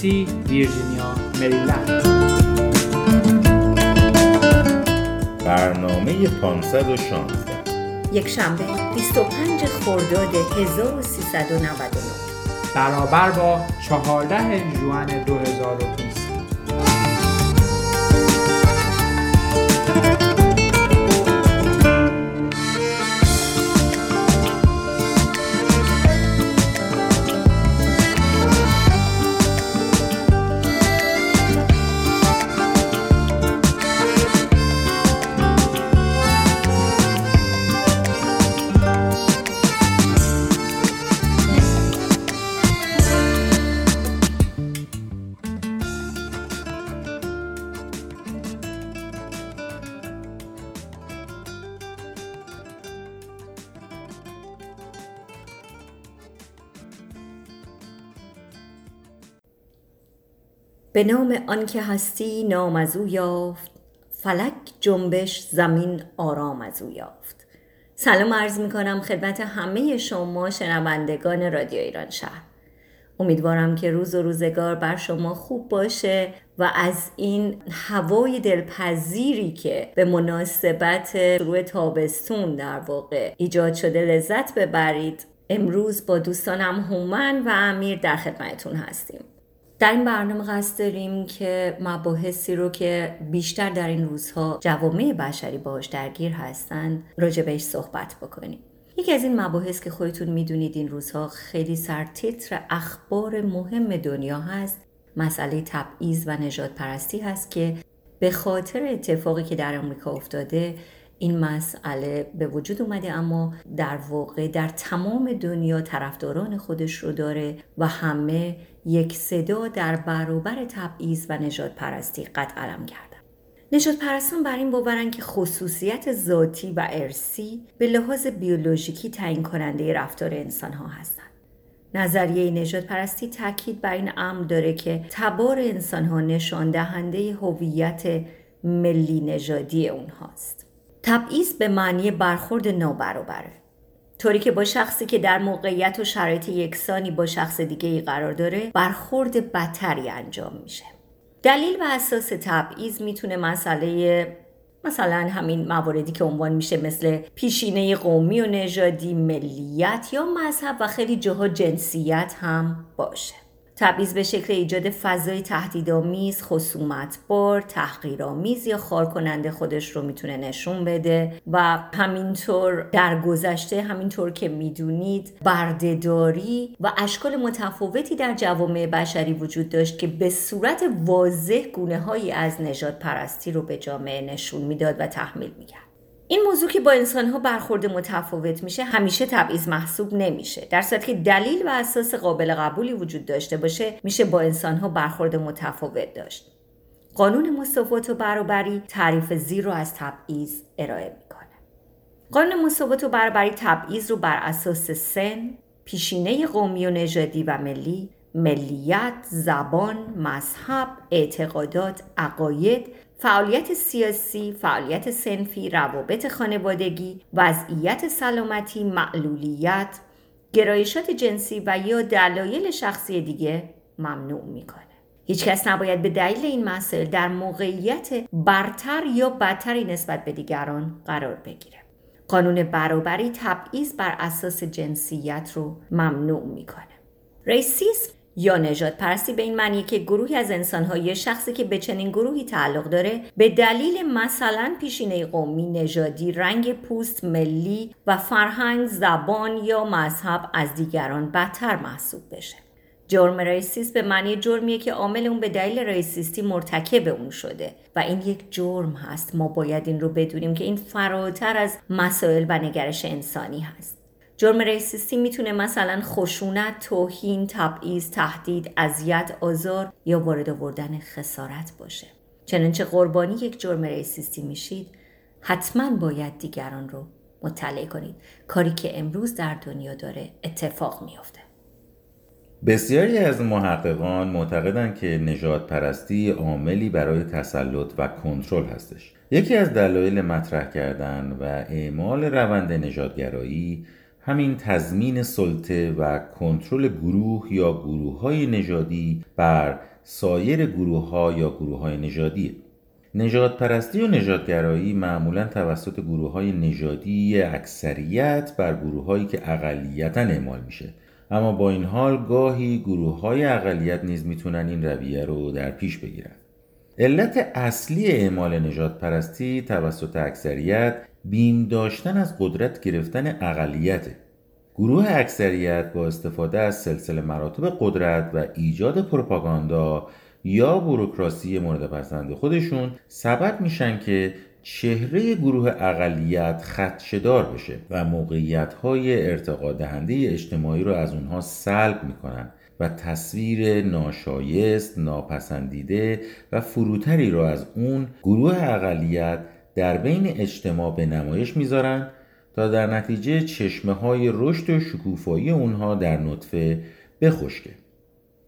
سی، ویرجینیا، مریلند. برنامه 516 یک شنبه 25 خرداد 1399 برابر با 14 ژوئن 2020 به نام آنکه هستی نام از او یافت. فلک جنبش زمین آرام از او یافت. سلام عرض می کنم خدمت همه شما شنوندگان رادیو ایران شهر. امیدوارم که روز و روزگار بر شما خوب باشه و از این هوای دلپذیری که به مناسبت روی تابستون در واقع ایجاد شده لذت ببرید. امروز با دوستانم هومن و امیر در خدمتتون هستیم. در این برنامه قصد داریم که مباحثی رو که بیشتر در این روزها جوامع بشری باهاش درگیر راجع بهش صحبت بکنیم. یکی از این مباحث که خودتون می‌دونید این روزها خیلی سرتیتر اخبار مهم دنیا هست مسئله تبعیض و نجات پرستی هست که به خاطر اتفاقی که در آمریکا افتاده این مسئله به وجود اومده اما در واقع در تمام دنیا طرفداران خودش رو داره و همه یک صدا در برابر تبعیض و نجات پرستی قد علم کردن نجات پرستان بر این باورن که خصوصیت ذاتی و ارسی به لحاظ بیولوژیکی تعیین کننده رفتار انسان ها هستند. نظریه نجات پرستی تاکید بر این امر داره که تبار انسان ها نشان دهنده هویت ملی نژادی اونهاست. تبعیض به معنی برخورد نابرابره. طوری که با شخصی که در موقعیت و شرایط یکسانی با شخص دیگه ای قرار داره برخورد بدتری انجام میشه. دلیل و اساس تبعیض می‌تونه مسئله مثلا همین مواردی که عنوان میشه مثل پیشینه قومی و نژادی ملیت یا مذهب و خیلی جاها جنسیت هم باشه. تبعیض به شکل ایجاد فضای تهدیدآمیز خصومتبار تحقیرآمیز یا خار کننده خودش رو می‌تونه نشون بده و همینطور در گذشته همینطور که می‌دونید بردهداری و اشکال متفاوتی در جوامع بشری وجود داشت که به صورت واضح گونه هایی از نجات پرستی رو به جامعه نشون می‌داد و تحمیل می‌کرد. این موضوع که با انسانها برخورد متفاوت میشه همیشه تبعیض محسوب نمیشه. در صورتی که دلیل و اساس قابل قبولی وجود داشته باشه میشه با انسانها برخورد متفاوت داشت. قانون مساوات و برابری تعریف زیر رو از تبعیض ارائه می‌کنه. قانون مساوات و برابری تبعیض رو بر اساس سن پیشینه قومی و نژادی و ملی ملیت، زبان، مذهب، اعتقادات، عقاید فعالیت سیاسی، فعالیت سنفی، روابط خانوادگی، وضعیت سلامتی، معلولیت، گرایشات جنسی و یا دلایل شخصی دیگه ممنوع می‌کنه. هیچکس نباید به دلیل این مسائل در موقعیت برتر یا بدتری نسبت به دیگران قرار بگیره. قانون برابری تبعیض بر اساس جنسیت رو ممنوع می‌کنه. ریسیسم یا نجات پرستی به این معنی که گروهی از انسانهای شخصی که به چنین گروهی تعلق داره به دلیل مثلا پیشینه قومی نژادی رنگ پوست ملی و فرهنگ زبان یا مذهب از دیگران بدتر محسوب بشه. جرم ریسیست به معنی جرمیه که عامل اون به دلیل ریسیستی مرتکب اون شده و این یک جرم هست. ما باید این رو بدونیم که این فراتر از مسائل و نگرش انسانی هست. جرم ریسیستی می‌تونه مثلا خشونت، توهین، تبعیض، تهدید، اذیت، آزار یا وارد آوردن خسارت باشه. چنانچه قربانی یک جرم ریسیستی میشید، حتما باید دیگران رو مطلع کنید. کاری که امروز در دنیا داره اتفاق میافته. بسیاری از محققان معتقدند که نجات پرستی عاملی برای تسلط و کنترل هستش. یکی از دلایل مطرح کردن و اعمال روند نژادگرایی همین تضمین سلطه و کنترل گروه یا گروه های نژادی بر سایر گروه ها یا گروه های نژادی. نجات پرستی و نژادگرایی معمولا توسط گروه های نژادی اکثریت بر گروه هایی که اقلیتا اعمال میشه. اما با این حال گاهی گروه های اقلیت نیز می‌تونن این رویه رو در پیش بگیرن. علت اصلی اعمال نجات پرستی توسط اکثریت بیم داشتن از قدرت گرفتن اقلیته گروه اکثریت با استفاده از سلسله مراتب قدرت و ایجاد پروپاگاندا یا بروکراسی مورد پسند خودشون سبب میشن که چهره گروه اقلیت خدشدار بشه و موقعیت های ارتقا دهنده اجتماعی رو از اونها سلب می‌کنن و تصویر ناشایست، ناپسندیده و فروتری را از اون گروه اقلیت در بین اجتماع به نمایش می‌ذارن تا در نتیجه چشمه های رشد و شکوفایی اونها در نطفه بخشکه.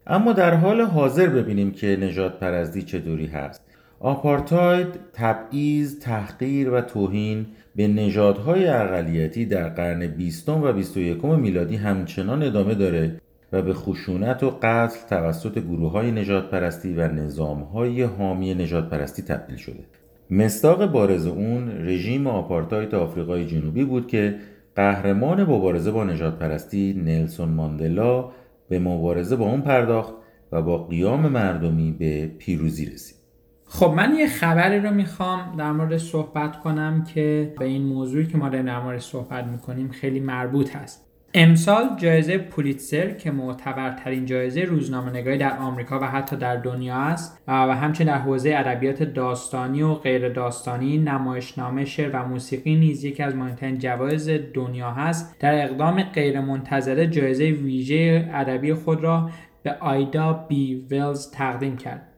اما در حال حاضر ببینیم که نجات پرستی چطوری هست. آپارتاید، تبعیض، تحقیر و توهین به نژادهای اقلیتی در قرن بیستم و بیست و یکم میلادی همچنان ادامه داره و به خشونت و قتل توسط گروه های نجات پرستی و نظام های حامی نجات پرستی تبدیل شده. مستاق بارز اون رژیم آپارتاید آفریقای جنوبی بود که قهرمان مبارزه با نجات پرستی نلسون ماندلا به مبارزه با اون پرداخت و با قیام مردمی به پیروزی رسید. خب من یه خبری رو می‌خوام در مورد صحبت کنم که به این موضوعی که ما در مورد صحبت می‌کنیم خیلی مربوط هست. امسال جایزه پولیتسر که معتبرترین جایزه روزنامه نگاری در آمریکا و حتی در دنیا است و همچنین در حوزه ادبیات داستانی و غیر داستانی نمایشنامه شعر و موسیقی نیز یکی از مهمترین جوایز دنیا هست. در اقدام غیرمنتظره جایزه ویژه ادبی خود را به آیدا بی ویلز تقدیم کرد.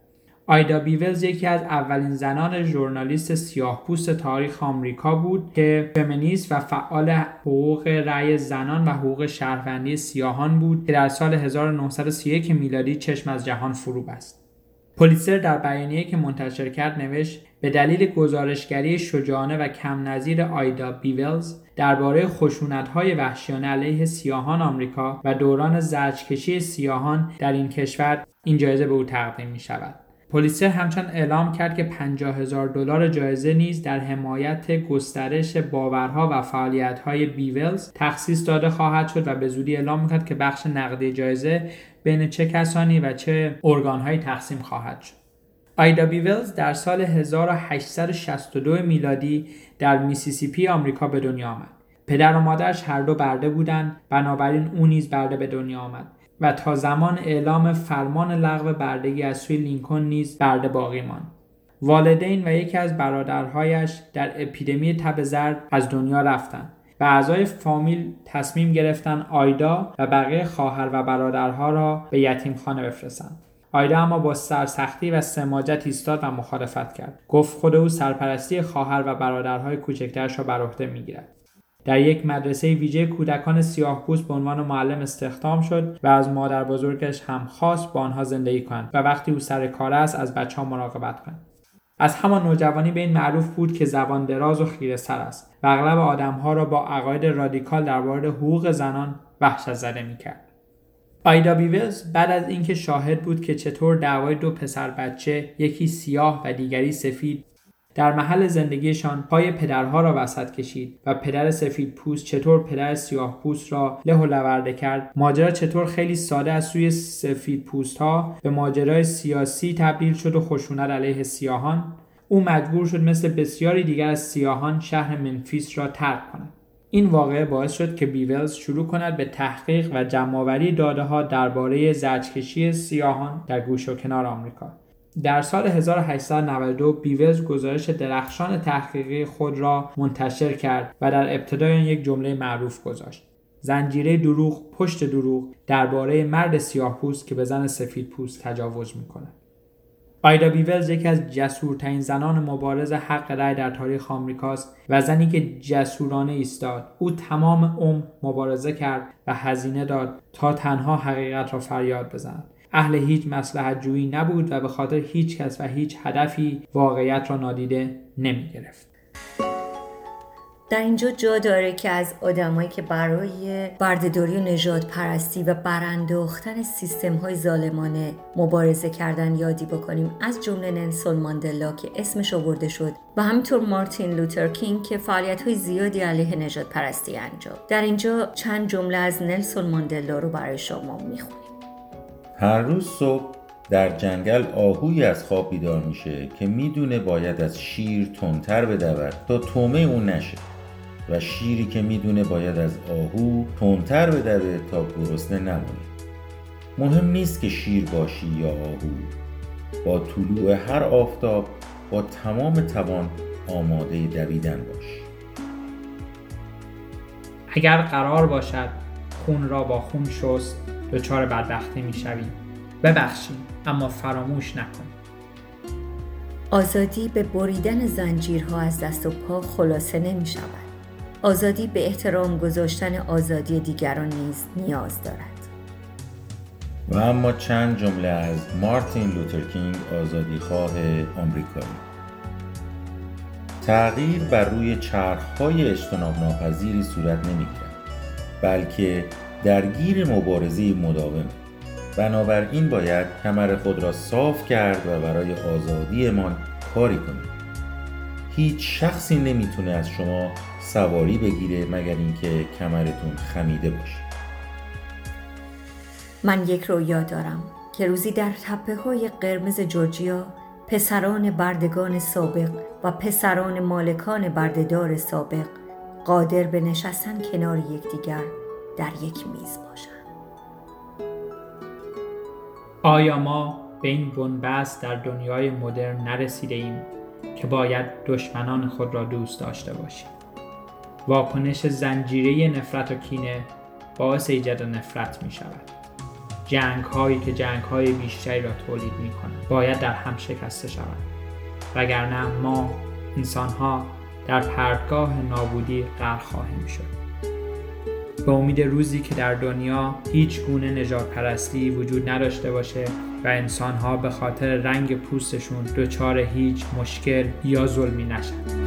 آیدا بیولز یکی از اولین زنان ژورنالیست سیاهپوست تاریخ آمریکا بود که فمینیست و فعال حقوق رأی زنان و حقوق شهروندی سیاهان بود که در سال 1931 میلادی چشم از جهان فرو بست. پلیتسر در بیانیه که منتشر کرد نوشت به دلیل گزارشگری شجاعانه و کم نظیر آیدا بیولز درباره خشونت‌های وحشیانه علیه سیاهان آمریکا و دوران زجکشی سیاهان در این کشور این جایزه به او تقدیم می شود. پلیسر همچنان اعلام کرد که 50 هزار دلار جایزه نیز در حمایت گسترش باورها و فعالیت‌های بیولز تخصیص داده خواهد شد و به زودی اعلام می‌کرد که بخش نقدی جایزه بین چه کسانی و چه ارگانهایی تقسیم خواهد شد. آیدا بیولز در سال 1862 میلادی در میسیسیپی آمریکا به دنیا آمد. پدر و مادرش هر دو برده بودند بنابراین او نیز برده به دنیا آمد و تا زمان اعلام فرمان لغو بردگی از سوی لینکن نیز برده باقی ماند. والدین و یکی از برادرهایش در اپیدمی تب زرد از دنیا رفتند و اعضای فامیل تصمیم گرفتن آیدا و بقیه خواهر و برادرها را به یتیمخانه بفرستند. آیدا اما با سرسختی و سماجت ایستاد و مخالفت کرد. گفت خود او سرپرستی خواهر و برادرهای کوچکترش را بر عهده می‌گیرد. در یک مدرسه ویژه کودکان سیاهپوست به عنوان معلم استخدام شد و از مادر بزرگش هم خواست با آنها زندگی کند و وقتی او سر کار است از بچه ها مراقبت کند از همان نوجوانی به این معروف بود که زبان دراز و خیره سر است و اغلب آدمها را با عقاید رادیکال درباره حقوق زنان وحشت زده می‌کرد. آیدا بیوز بعد از اینکه شاهد بود که چطور دعوای دو پسر بچه یکی سیاه و دیگری سفید در محل زندگیشان پای پدرها را وسط کشید و پدر سفید پوست چطور پدر سیاه پوست را له و لورده کرد؟ ماجرا چطور خیلی ساده از سوی سفید پوست ها به ماجرای سیاسی تبدیل شد و خشونت علیه سیاهان؟ او مجبور شد مثل بسیاری دیگر از سیاهان شهر منفیس را ترک کند. این واقعه باعث شد که بیولز شروع کند به تحقیق و جمعآوری داده ها درباره زجکشی سیاهان در گوش و کنار آمریکا. در سال 1892 بیوز گزارش درخشان تحقیقی خود را منتشر کرد و در ابتدای یک جمله معروف گذاشت. زنجیره دروغ پشت دروغ درباره مرد سیاه پوست که به زن سفید پوست تجاوز می‌کنه. آیدا بیولز یکی از جسورترین زنان مبارز حق رأی در تاریخ آمریکاست و زنی که جسورانه ایستاد او تمام عمر مبارزه کرد و هزینه داد تا تنها حقیقت را فریاد بزند اهل هیچ مسلحت جویی نبود و به خاطر هیچ کس و هیچ هدفی واقعیت را نادیده نمی گرفت. در اینجا جا داره که از آدمایی که برای بردهداری و نجات پرستی و برانداختن سیستم های ظالمانه مبارزه کردن یادی بکنیم از جمله نلسون ماندلا که اسمش آورده شد و همینطور مارتین لوتر کینگ که فعالیت های زیادی علیه نجات پرستی انجام در اینجا چند جمله از نلسون ماندلا رو برای شما می‌خونیم هر روز صبح در جنگل آهوی از خواب بیدار میشه که می‌دونه باید از شیر تندتر بدود تا تومه اون نشه و شیری که می‌دونه باید از آهو تندتر بدوه تا گرسنه نمونه. مهم نیست که شیر باشی یا آهو. با طلوع هر آفتاب با تمام توان آماده دویدن باش. اگر قرار باشد خون را با خون شست دچار بدبختی می‌شوی ببخشید اما فراموش نکن آزادی به بریدن زنجیرها از دست و پا خلاصه نمی شود. آزادی به احترام گذاشتن آزادی دیگران نیز نیاز دارد. و اما چند جمله از مارتین لوترکینگ آزادی خواه آمریکایی تغییر بر روی چرخهای اجتناب ناپذیری صورت نمی‌گیرد بلکه درگیر مبارزه مداوم. بنابراین باید کمر خود را صاف کرد و برای آزادیمان کاری کنید هیچ شخصی نمی‌تونه از شما سواری بگیره مگر اینکه کمرتون خمیده باشه. من یک رویا دارم که روزی در تپه های قرمز جورجیا پسران بردگان سابق و پسران مالکان بردهدار سابق قادر به نشستن کنار یکدیگر در یک میز باشند. آیا ما به این بنبست در دنیای مدرن نرسیده ایم که باید دشمنان خود را دوست داشته باشیم؟ واکنش زنجیره نفرت و کینه باعث ایجاد نفرت می شود. جنگ هایی که جنگ های بیشتری را تولید می کنند باید در هم شکسته شود وگرنه ما انسان ها در پرتگاه نابودی غرق خواهیم شد. به امید روزی که در دنیا هیچ گونه نجات پرستی وجود نداشته باشه و انسان ها به خاطر رنگ پوستشون دچار هیچ مشکل یا ظلمی نشد.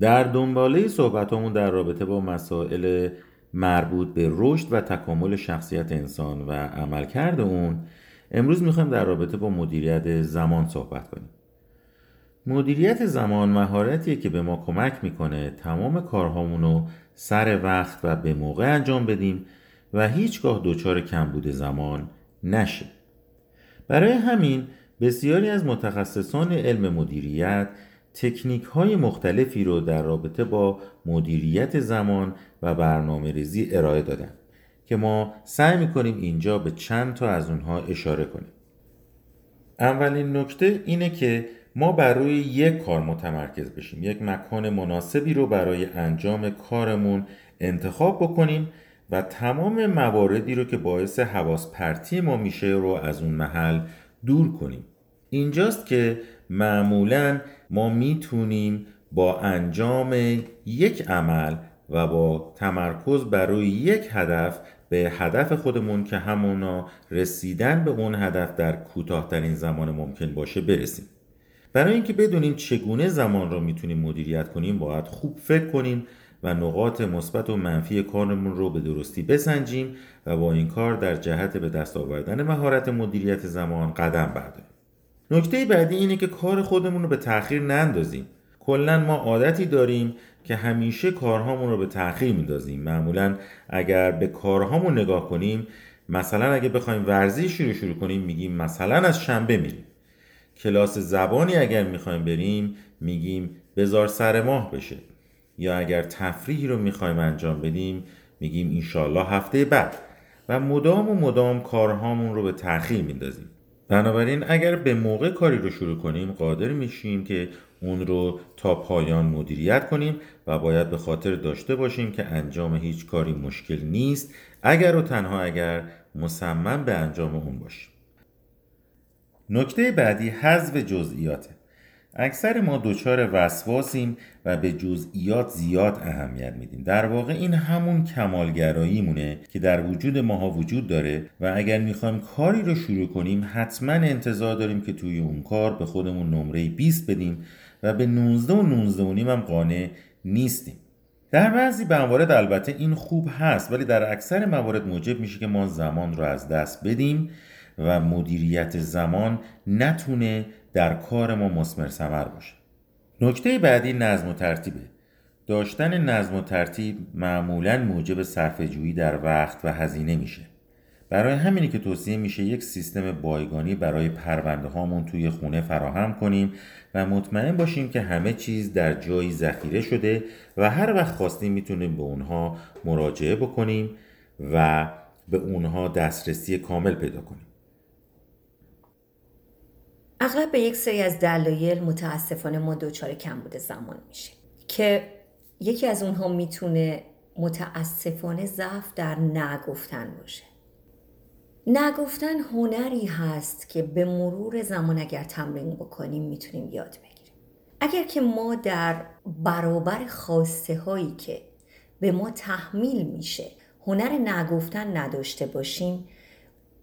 در دنباله صحبتمون در رابطه با مسائل مربوط به رشد و تکامل شخصیت انسان و عملکرد اون امروز می‌خوایم در رابطه با مدیریت زمان صحبت کنیم. مدیریت زمان مهارتیه که به ما کمک می‌کنه تمام کارهامون رو سر وقت و به موقع انجام بدیم و هیچگاه دچار کمبود زمان نشه برای همین بسیاری از متخصصان علم مدیریت تکنیک های مختلفی رو در رابطه با مدیریت زمان و برنامه ریزی ارائه دادن که ما سعی می‌کنیم اینجا به چند تا از اونها اشاره کنیم. اولین نکته اینه که ما بر روی یک کار متمرکز بشیم یک مکان مناسبی رو برای انجام کارمون انتخاب بکنیم و تمام مواردی رو که باعث حواس پرتی ما میشه رو از اون محل دور کنیم. اینجاست که معمولا ما می‌تونیم با انجام یک عمل و با تمرکز برای یک هدف به هدف خودمون که همونا رسیدن به اون هدف در کوتاهترین زمان ممکن باشه برسیم. برای اینکه بدونیم چگونه زمان را می‌تونیم مدیریت کنیم باید خوب فکر کنیم و نقاط مثبت و منفی کارمون رو به درستی بسنجیم و با این کار در جهت به دست آوردن مهارت مدیریت زمان قدم برداریم. نکته بعدی اینه که کار خودمون رو به تاخیر نندازیم. کلا ما عادتی داریم که همیشه کارهامون رو به تاخیر میندازیم. معمولا اگر به کارهامون نگاه کنیم مثلا اگه بخوایم ورزش رو شروع کنیم میگیم مثلا از شنبه میریم. کلاس زبانی اگر می‌خوایم بریم میگیم بزار سر ماه بشه. یا اگر تفریحی رو می‌خوایم انجام بدیم میگیم انشالله هفته بعد. و مدام و مدام کارهامون رو به تأخیر میندازیم. بنابراین اگر به موقع کاری رو شروع کنیم قادر میشیم که اون رو تا پایان مدیریت کنیم و باید به خاطر داشته باشیم که انجام هیچ کاری مشکل نیست اگر و تنها اگر مصمم به انجام اون باشیم. نکته بعدی حذف جزئیاته. اکثر ما دچار وسواسیم و به جزئیات زیاد اهمیت میدیم. در واقع این همون کمالگرایی مونه که در وجود ماها وجود داره و اگر می‌خوایم کاری رو شروع کنیم حتما انتظار داریم که توی اون کار به خودمون نمره 20 بدیم و به 19 و 19 و نیم هم قانع نیستیم. در بعضی موارد البته این خوب هست ولی در اکثر موارد موجب میشه که ما زمان رو از دست بدیم و مدیریت زمان نتونه در کار ما مسمر ثمر باشه. نکته بعدی نظم و ترتیبه. داشتن نظم و ترتیب معمولا موجب صرف جویی در وقت و هزینه میشه. برای همینی که توصیه میشه یک سیستم بایگانی برای پرونده هامون توی خونه فراهم کنیم و مطمئن باشیم که همه چیز در جایی ذخیره شده و هر وقت خواستیم می‌تونیم به اونها مراجعه بکنیم و به اونها دسترسی کامل پیدا کنیم. اغلب به یک سری از دلایل متاسفانه ما دچار کمبود زمان میشیم که یکی از اونها می‌تونه متاسفانه ضعف در نگفتن باشه. نگفتن هنری هست که به مرور زمان اگر تمرین بکنیم می‌تونیم یاد بگیریم. اگر که ما در برابر خواسته هایی که به ما تحمیل میشه هنر نگفتن نداشته باشیم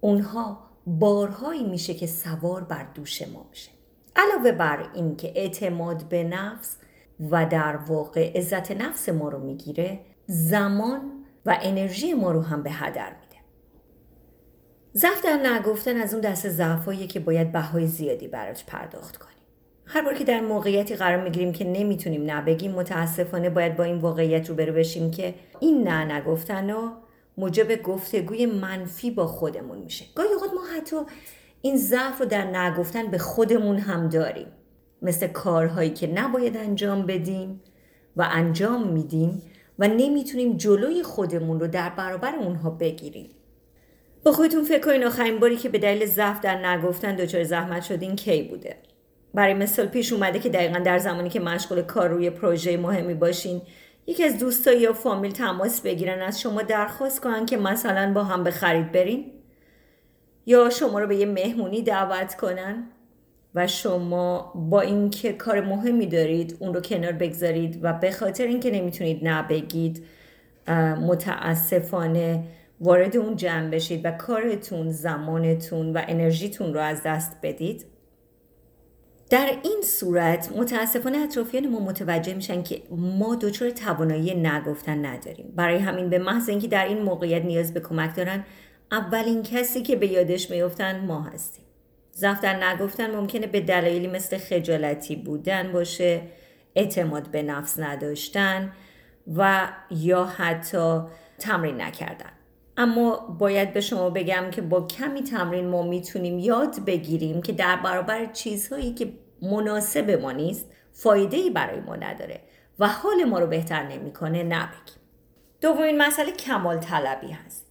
اونها بارهایی میشه که سوار بر دوش ما میشه علاوه بر این که اعتماد به نفس و در واقع عزت نفس ما رو می‌گیره زمان و انرژی ما رو هم به هدر میده. ضعف در نگفتن از اون دست ضعفاییه که باید بهای زیادی براش پرداخت کنیم. هر بار که در موقعیتی قرار می‌گیریم که نمی‌تونیم نبگیم متاسفانه باید با این واقعیت رو برو بشیم که این نه نگفتن و موجب گفتگوی منفی با خودمون میشه. گاهی اوقات ما حتی این ضعف رو در نگفتن به خودمون هم داریم. مثل کارهایی که نباید انجام بدیم و انجام میدیم و نمی‌تونیم جلوی خودمون رو در برابر اونها بگیریم. با خودتون فکر کنین آخرین باری که به دلیل ضعف در نگفتن دچار زحمت شدین کی بوده؟ برای مثال پیش اومده که دقیقا در زمانی که مشغول کار روی پروژه مهمی باشین یکی از دوستا یا فامیل تماس بگیرن از شما درخواست کنن که مثلا با هم به خرید برین. یا شما رو به یه مهمونی دعوت کنن و شما با اینکه کار مهمی دارید اون رو کنار بگذارید و به خاطر اینکه نمی‌تونید نبگید متاسفانه وارد اون جمع بشید و کارتون زمانتون و انرژیتون رو از دست بدید. در این صورت متاسفانه اطرافیان ما متوجه میشن که ما دچار توانایی نگفتن نداریم. برای همین به محض اینکه در این موقعیت نیاز به کمک دارن اولین کسی که به یادش میفتن ما هستیم. در نگفتن ممکنه به دلایلی مثل خجالتی بودن باشه اعتماد به نفس نداشتن و یا حتی تمرین نکردن. اما باید به شما بگم که با کمی تمرین ما می‌تونیم یاد بگیریم که در برابر چیزهایی که مناسب ما نیست فایده ای برای ما نداره و حال ما رو بهتر نمی‌کنه نبگیم دومین مسئله کمال طلبی هست.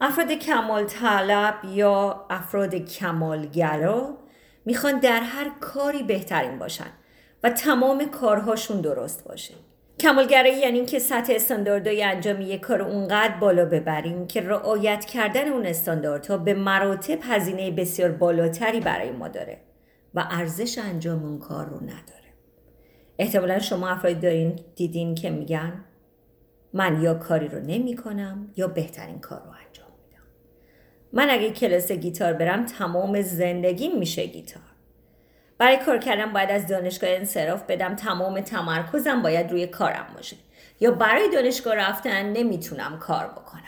افراد کمال طلب یا افراد کمالگرا می‌خوان در هر کاری بهترین باشن و تمام کارهاشون درست باشه. کمالگرایی یعنی اینکه سطح استانداردهای انجام یک کار اونقدر بالا ببریم که رعایت کردن اون استانداردها به مراتب هزینه بسیار بالاتری برای ما داره. و ارزش انجام اون کار رو نداره. احتمالا شما افرادی دارین دیدین که میگن من یا کاری رو نمی کنم یا بهترین کار رو انجام میدم. من اگه کلاس گیتار برم تمام زندگیم میشه گیتار. برای کار کردن باید از دانشگاه انصراف بدم تمام تمرکزم باید روی کارم باشه. یا برای دانشگاه رفتن نمی‌تونم کار بکنم.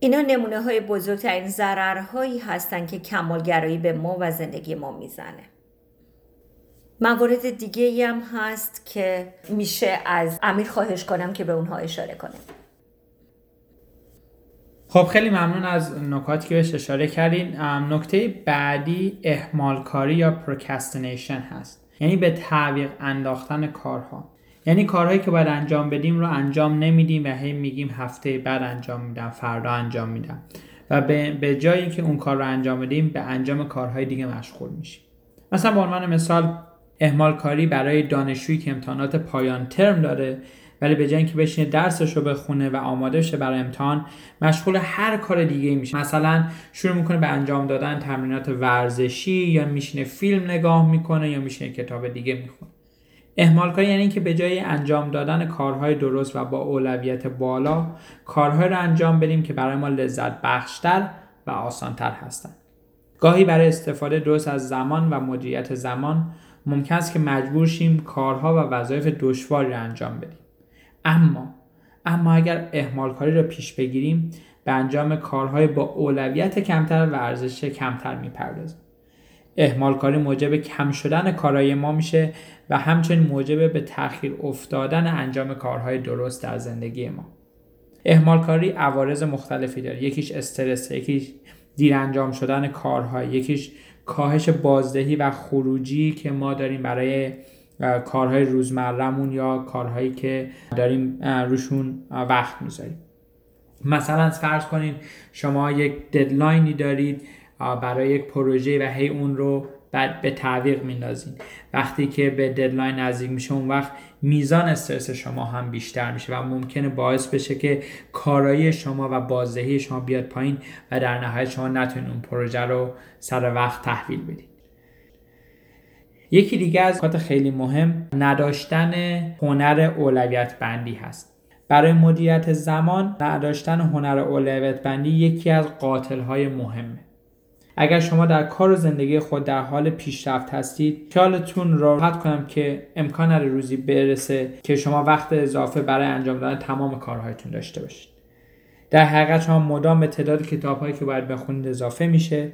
اینا نمونه های بزرگترین ضررهایی هستند که کمالگرایی به ما و زندگی ما می‌زنه. موارد دیگه هم هست که میشه از امیر خواهش کنم که به اونها اشاره کنه. خب خیلی ممنون از نکاتی که بهش اشاره کردین. نکته بعدی اهمال‌کاری یا procrastination هست. یعنی به تعویق انداختن کارها. یعنی کارهایی که باید انجام بدیم رو انجام نمیدیم و هی میگیم هفته بعد انجام میدم فردا انجام میدم. و به جایی که اون کار رو انجام بدیم به انجام کارهای دیگه مشغول میشیم. مثلا به عنوان مثال اهمال کاری برای دانشجویی که امتحانات پایان ترم داره ولی به جای اینکه بشینه درسش رو بخونه و آماده شه برای امتحان مشغول هر کار دیگه میشه. مثلا شروع می‌کنه به انجام دادن تمرینات ورزشی یا میشینه فیلم نگاه می‌کنه یا میشینه کتاب دیگه می‌خونه. اهمال کاری یعنی که به جای انجام دادن کارهای درست و با اولویت بالا کارهای رو انجام بدیم که برای ما لذت بخشتر و آسانتر هستند گاهی برای استفاده درست از زمان و مدیریت زمان ممکن است که مجبور شیم کارها و وظایف دشواری را انجام بدیم. اما اما اگر اهمال کاری را پیش بگیریم به انجام کارهای با اولویت کمتر و ارزش کمتر می‌پردازیم. اهمال کاری موجب کم شدن کارهای ما میشه و همچنین موجب به تاخیر افتادن انجام کارهای درست در زندگی ما. اهمال کاری عوارض مختلفی داره. یکیش استرس یکیش دیر انجام شدن کارها یکیش کاهش بازدهی و خروجی که ما داریم برای کارهای روزمرهمون یا کارهایی که داریم روشون وقت می‌ذاریم. مثلا فرض کنید شما یک ددلاینی دارید برای یک پروژه و هی اون رو بعد به تعویق میندازین. وقتی که به ددلاین نزدیک میشه اون وقت میزان استرس شما هم بیشتر میشه و ممکنه باعث بشه که کارایی شما و بازدهی شما بیاد پایین و در نهایت شما نتونید اون پروژه رو سر وقت تحویل بدید. یکی دیگه از نکات خیلی مهم نداشتن هنر اولویت بندی هست. برای مدیریت زمان نداشتن هنر اولویت بندی یکی از قاتل های مهمه. اگر شما در کار و زندگی خود در حال پیشرفت هستید خیالتون راحت کنم که امکان نره روزی برسه که شما وقت اضافه برای انجام دادن تمام کارهایتون داشته باشید. در حقیقت شما مدام به تعداد کتابهایی که باید بخونید اضافه میشه.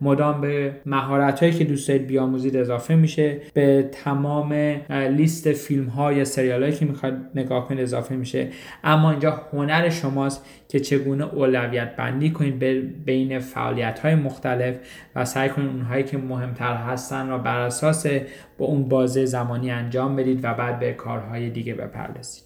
مدام به مهارت هایی که دوست دارید بیاموزید اضافه میشه. به تمام لیست فیلم ها یا سریال هایی که می‌خواد نگاه کنید اضافه میشه. اما اینجا هنر شماست که چگونه اولویت بندی کنید بین فعالیت های مختلف و سعی کنید اونهایی که مهمتر هستن را بر اساس با اون بازه زمانی انجام بدید و بعد به کارهای دیگه بپردازید.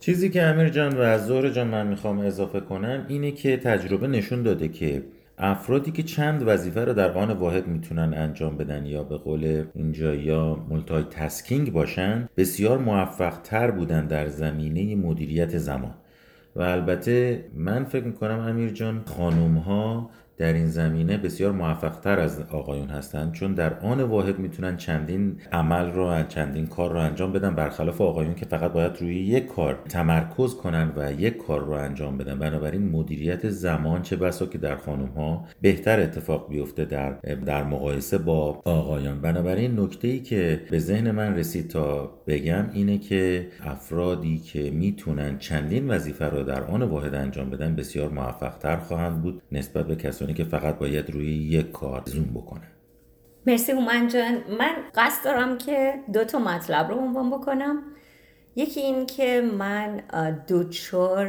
چیزی که امیر جان و زهرا جان من می‌خوام اضافه کنم اینه که تجربه نشون داده که افرادی که چند وظیفه رو در آن واحد می‌تونن انجام بدن یا به قول اینجا یا multitasking باشن بسیار موفق تر بودن در زمینه مدیریت زمان. و البته من فکر می‌کنم امیر جان خانوم ها در این زمینه بسیار موفق تر از آقایون هستند چون در آن واحد می‌تونن چندین عمل رو چندین کار رو انجام بدن برخلاف آقایون که فقط باید روی یک کار تمرکز کنن و یک کار رو انجام بدن. بنابراین مدیریت زمان چه بسا که در خانم ها بهتر اتفاق بیفته در در مقایسه با آقایان. بنابراین نکته ای که به ذهن من رسید تا بگم اینه که افرادی که می‌تونن چندین وظیفه رو در آن واحد انجام بدن بسیار موفق تر خواهند بود نسبت به کسانی که فقط باید روی یک کار زوم بکنه. مرسی هومن جان. من قصد دارم که دو تا مطلب رو عنوان بکنم. یکی این که من دوچار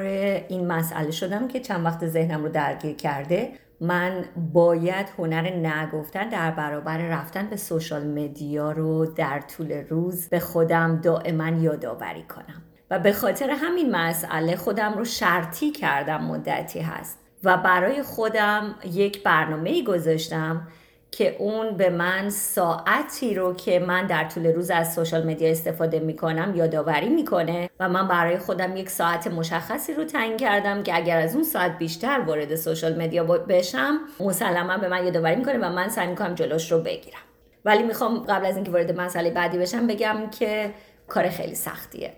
این مسئله شدم که چند وقت ذهنم رو درگیر کرده. من باید هنر نگفتن در برابر رفتن به سوشال مدیا رو در طول روز به خودم دائما یادآوری کنم. و به خاطر همین مسئله خودم رو شرطی کردم مدتی هست. و برای خودم یک برنامه گذاشتم که اون به من ساعتی رو که من در طول روز از سوشال مدیا استفاده می‌کنم یادآوری می‌کنه و من برای خودم یک ساعت مشخصی رو تعیین کردم که اگر از اون ساعت بیشتر وارد سوشال مدیا بشم مسلما به من یادآوری می‌کنه و من سعی می‌کنم جلوش رو بگیرم. ولی می‌خوام قبل از اینکه وارد مسئله بعدی بشم بگم که کار خیلی سختیه.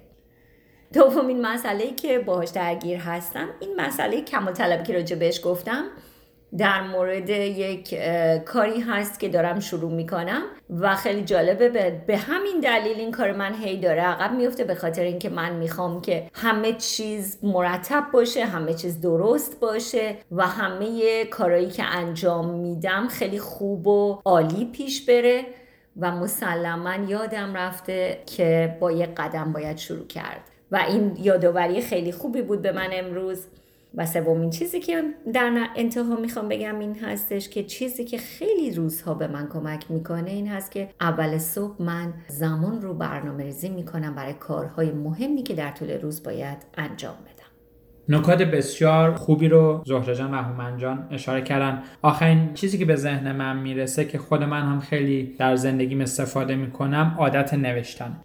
دومین مسئله که باهاش درگیر هستم این مسئله کمال طلبی که راجع بهش گفتم در مورد یک کاری هست که دارم شروع می‌کنم و خیلی جالبه به, همین دلیل این کار من هی داره عقب میفته به خاطر اینکه من می‌خوام که همه چیز مرتب باشه همه چیز درست باشه و همه کارهایی که انجام میدم خیلی خوب و عالی پیش بره و مسلما یادم رفته که با یک قدم باید شروع کرد. و این یادآوری خیلی خوبی بود به من امروز. و سومین چیزی که در انتها می‌خوام بگم این هستش که چیزی که خیلی روزها به من کمک می‌کنه این هست که اول صبح من زمان رو برنامه ریزی می‌کنم برای کارهای مهمی که در طول روز باید انجام بدم. نکات بسیار خوبی رو زهره جان و هومن جان اشاره کردن. آخرین چیزی که به ذهن من می‌رسه که خود من هم خیلی در زندگیم استفاده می‌کنم عادت نوشتن.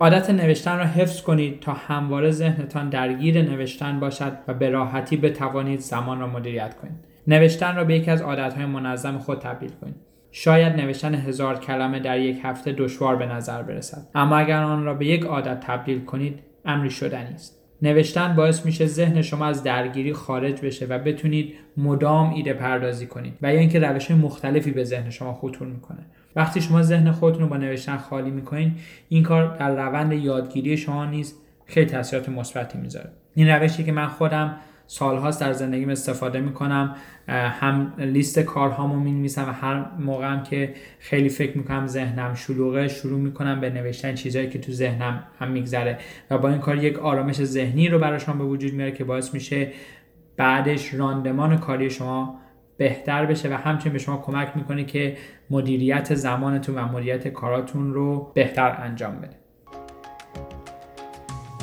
عادت نوشتن را حفظ کنید تا همواره ذهنتان درگیر نوشتن باشد و به راحتی بتوانید زمان را مدیریت کنید. نوشتن را به یکی از عادتهای منظم خود تبدیل کنید. شاید نوشتن هزار کلمه در یک هفته دشوار به نظر برسد. اما اگر آن را به یک عادت تبدیل کنید امری شدنی است. نوشتن باعث میشه ذهن شما از درگیری خارج بشه و بتونید مدام ایده پردازی کنید و یا اینکه روش مختلفی به ذهن شما خطور می‌کنه. وقتی شما ذهن خودتون رو با نوشتن خالی می‌کنین این کار در روند یادگیری شما نیز خیلی تاثیرات مثبتی می‌ذاره. این روشی که من خودم سالهاست در زندگیم استفاده می‌کنم هم لیست کارهامو می‌نویسم و هر موقعم که خیلی فکر می‌کنم ذهنم شلوغه شروع می‌کنم به نوشتن چیزهایی که تو ذهنم هم میگذره و با این کار یک آرامش ذهنی رو براشون به وجود میاره که باعث میشه بعدش راندمان کاری شما بهتر بشه و همچنین به شما کمک می‌کنه که مدیریت زمانتون و مدیریت کاراتون رو بهتر انجام بده.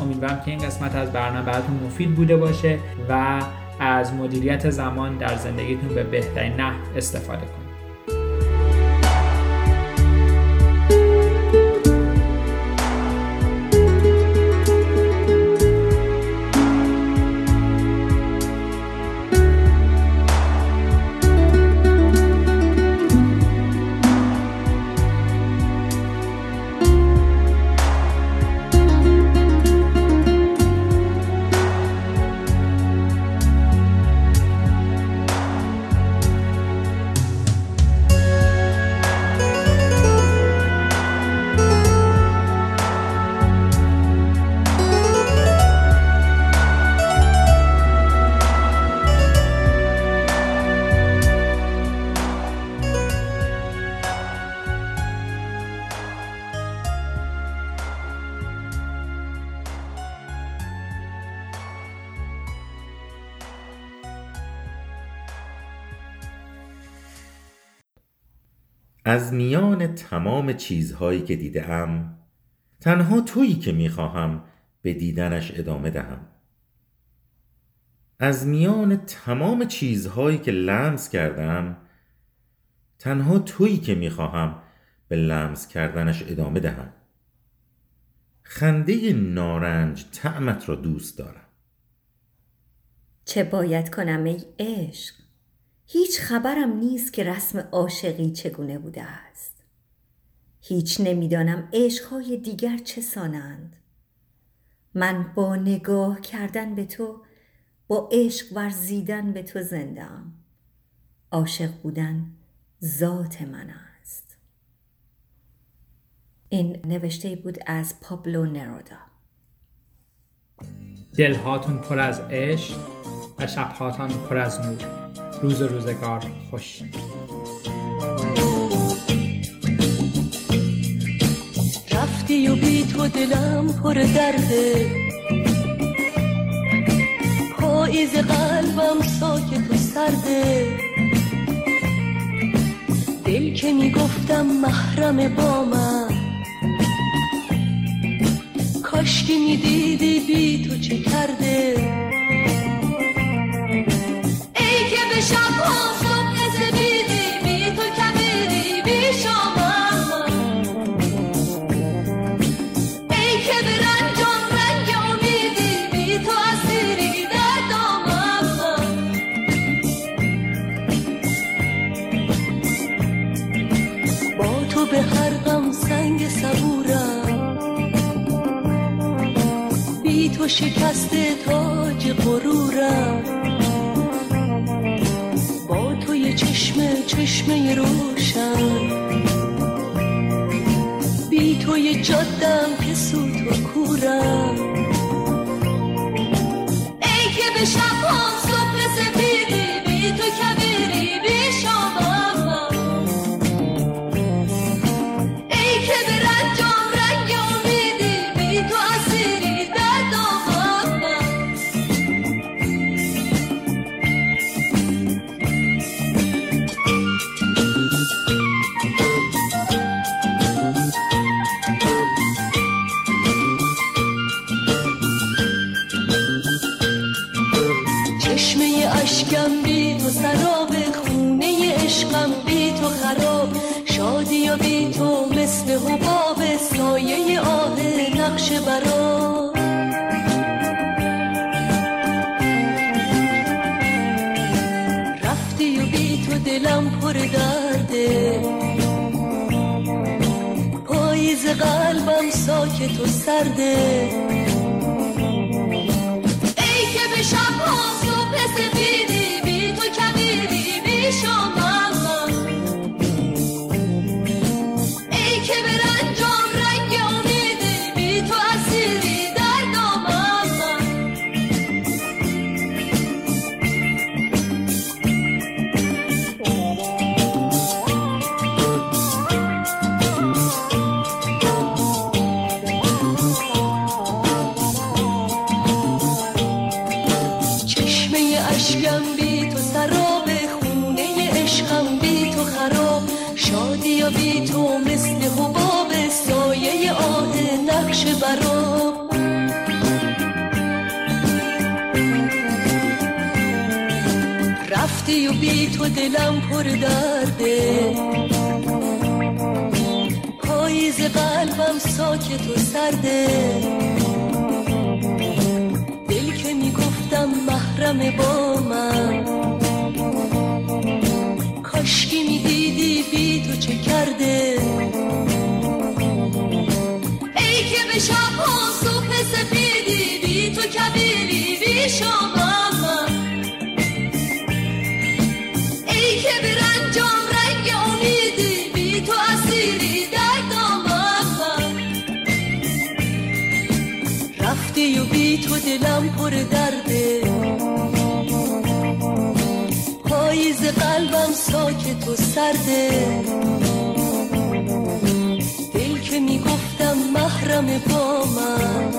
امیدوارم که این قسمت از برنامه براتون مفید بوده باشه و از مدیریت زمان در زندگیتون به بهترین نحو استفاده کنید. از میان تمام چیزهایی که دیدم تنها تویی که می‌خواهم به دیدنش ادامه دهم. از میان تمام چیزهایی که لمس کردم تنها تویی که می‌خواهم به لمس کردنش ادامه دهم. خنده نارنج طعمت را دوست دارم. چه باید کنم ای عشق؟ هیچ خبرم نیست که رسم عاشقی چگونه بوده است. هیچ نمی‌دانم عشقهای دیگر چه سانند. من با نگاه کردن به تو با عشق ورزیدن به تو زندم عاشق بودن ذات من است. این نوشته بود از پابلو نرودا. دلهاتون پر از عشق و شبهاتان پر از نور. روز روزگار. خوش. رفتی و بی تو دلم پر درده. پاییز قلبم ساکت و سرده. دل که می‌گفتم محرم با من. کاشکی می‌دیدی بی تو چه کرده. تو شکست تاج غرورم. با توی چشمه چشمه روشن. بی توی جادم که ساکت پر درده. پاییز قلبم ساکت و سرده. دل که می‌گفتم محرم با من. کاشکی می‌دیدی بی تو چه کرده. ای که به شب ها صبح سپیدی بی تو کبیری بی شامم دلم پر درده. پاییز قلبم ساکت و سرده. دل که می‌گفتم محرم با من.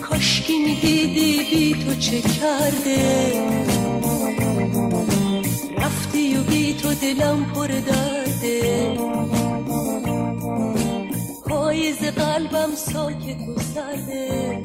کاشکی می‌دیدی بی تو چه کرده. رفتی و بی تو دلم پر درده. پاییز قلبم ساکت و سرده